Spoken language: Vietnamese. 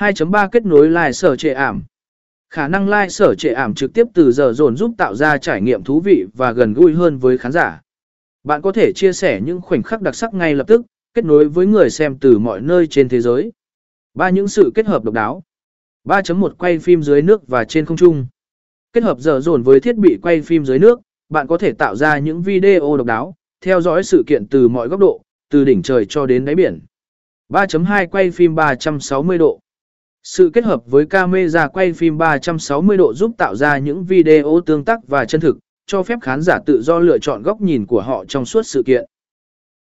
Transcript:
2.3 kết nối lai sở trệ ảm. Khả năng lai sở trệ ảm trực tiếp từ giờ dồn giúp tạo ra trải nghiệm thú vị và gần gũi hơn với khán giả. Bạn có thể chia sẻ những khoảnh khắc đặc sắc ngay lập tức, kết nối với người xem từ mọi nơi trên thế giới. Ba những sự kết hợp độc đáo. 3.1 quay phim dưới nước và trên không trung. Kết hợp giờ dồn với thiết bị quay phim dưới nước, bạn có thể tạo ra những video độc đáo, theo dõi sự kiện từ mọi góc độ, từ đỉnh trời cho đến đáy biển. 3.2 quay phim 360 độ. Sự kết hợp với camera quay phim 360 độ giúp tạo ra những video tương tác và chân thực, cho phép khán giả tự do lựa chọn góc nhìn của họ trong suốt sự kiện.